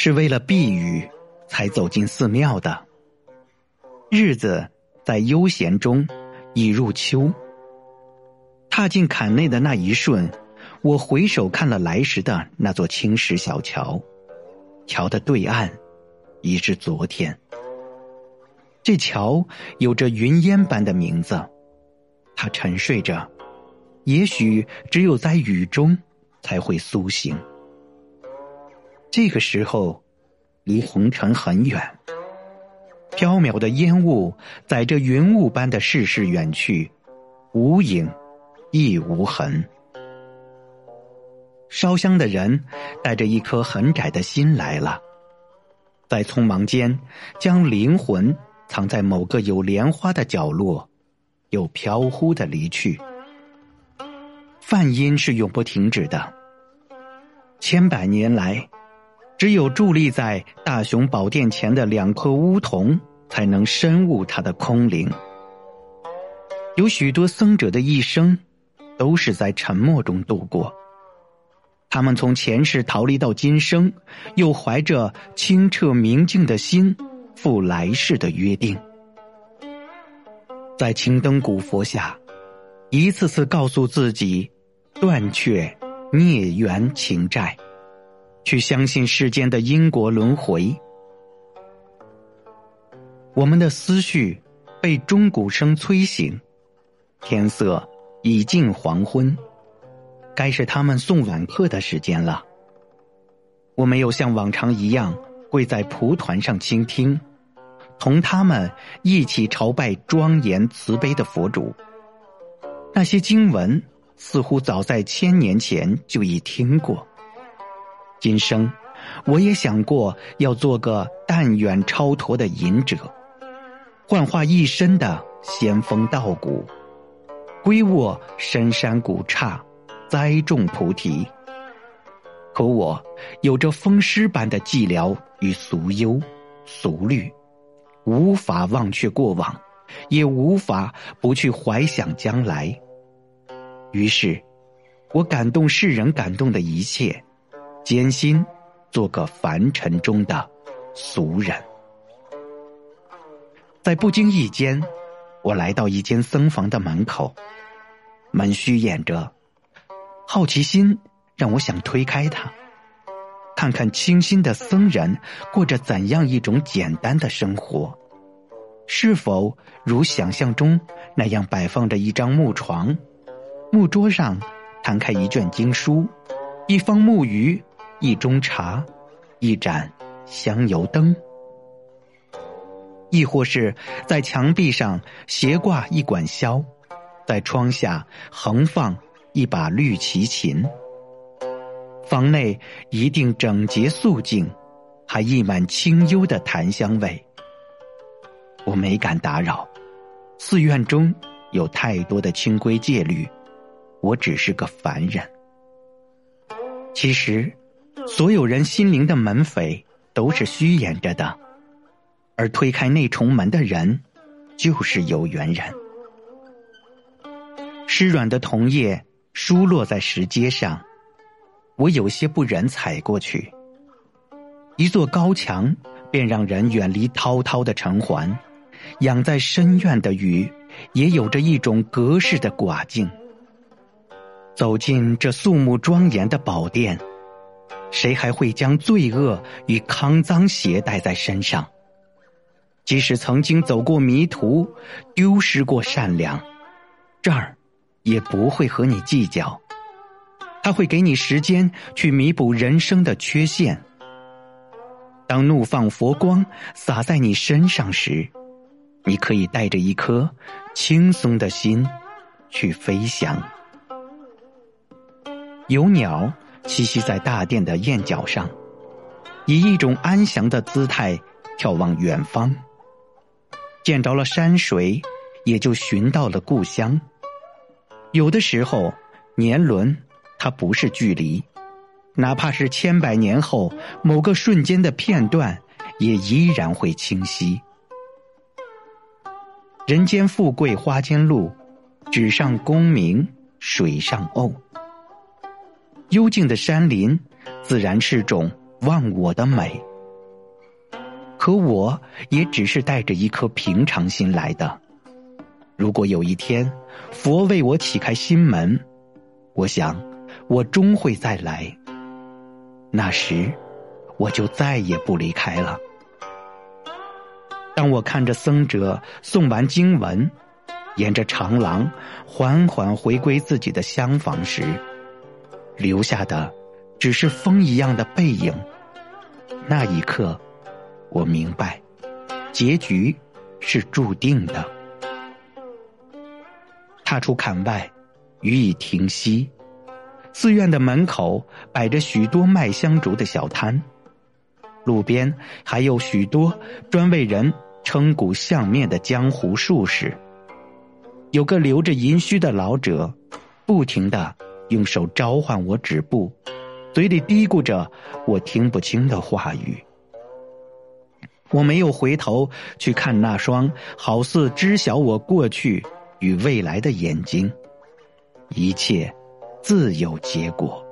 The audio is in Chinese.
是为了避雨才走进寺庙的。日子在悠闲中已入秋。踏进坎内的那一瞬，我回首看了来时的那座青石小桥，桥的对岸已是昨天。这桥有着云烟般的名字，它沉睡着，也许只有在雨中才会苏醒。这个时候，离红尘很远，飘渺的烟雾载着云雾般的世事远去，无影亦无痕。烧香的人带着一颗很窄的心来了，在匆忙间将灵魂。藏在某个有莲花的角落，又飘忽的离去。梵音是永不停止的。千百年来，只有伫立在大雄宝殿前的两颗乌桐，才能深悟它的空灵。有许多僧者的一生，都是在沉默中度过。他们从前世逃离到今生，又怀着清澈明净的心。赴来世的约定，在青灯古佛下，一次次告诉自己，断却孽缘情债，去相信世间的因果轮回。我们的思绪被钟鼓声催醒，天色已近黄昏，该是他们送晚课的时间了。我没有像往常一样跪在蒲团上倾听。同他们一起朝拜庄严慈悲的佛主。那些经文似乎早在千年前就已听过。今生，我也想过要做个淡远超脱的隐者，幻化一身的仙风道骨，归卧深山古刹，栽种菩提。可我有着风湿般的寂寥与俗忧、俗虑。无法忘却过往，也无法不去怀想将来。于是，我感动世人感动的一切，艰辛做个凡尘中的俗人。在不经意间，我来到一间僧房的门口，门虚掩着，好奇心让我想推开它，看看清新的僧人过着怎样一种简单的生活。是否如想象中那样摆放着一张木床，木桌上摊开一卷经书，一方木鱼，一盅茶，一盏香油灯，亦或是在墙壁上斜挂一管箫，在窗下横放一把绿齐琴。房内一定整洁肃静，还溢满清幽的檀香味。我没敢打扰，寺院中有太多的清规戒律，我只是个凡人。其实，所有人心灵的门扉都是虚掩着的，而推开那重门的人，就是有缘人。湿软的桐叶疏落在石阶上，我有些不忍踩过去。一座高墙便让人远离滔滔的尘寰。养在深院的鱼，也有着一种隔世的寡静。走进这肃穆庄严的宝殿，谁还会将罪恶与肮脏携带在身上？即使曾经走过迷途，丢失过善良，这儿也不会和你计较。他会给你时间去弥补人生的缺陷。当怒放佛光洒在你身上时。你可以带着一颗轻松的心去飞翔。有鸟栖息在大殿的燕角上，以一种安详的姿态眺望远方。见着了山水，也就寻到了故乡。有的时候，年轮它不是距离，哪怕是千百年后某个瞬间的片段，也依然会清晰。人间富贵花间路，纸上功名水上鸥。幽静的山林，自然是种忘我的美。可我也只是带着一颗平常心来的。如果有一天佛为我启开心门，我想我终会再来。那时，我就再也不离开了。当我看着僧者诵完经文，沿着长廊缓缓回归自己的厢房时，留下的只是风一样的背影。那一刻，我明白，结局是注定的。踏出坎外，雨已停息，寺院的门口摆着许多卖香烛的小摊，路边还有许多专为人。称骨相面的江湖术士，有个留着银须的老者，不停的用手召唤我止步，嘴里嘀咕着我听不清的话语。我没有回头去看那双好似知晓我过去与未来的眼睛，一切自有结果。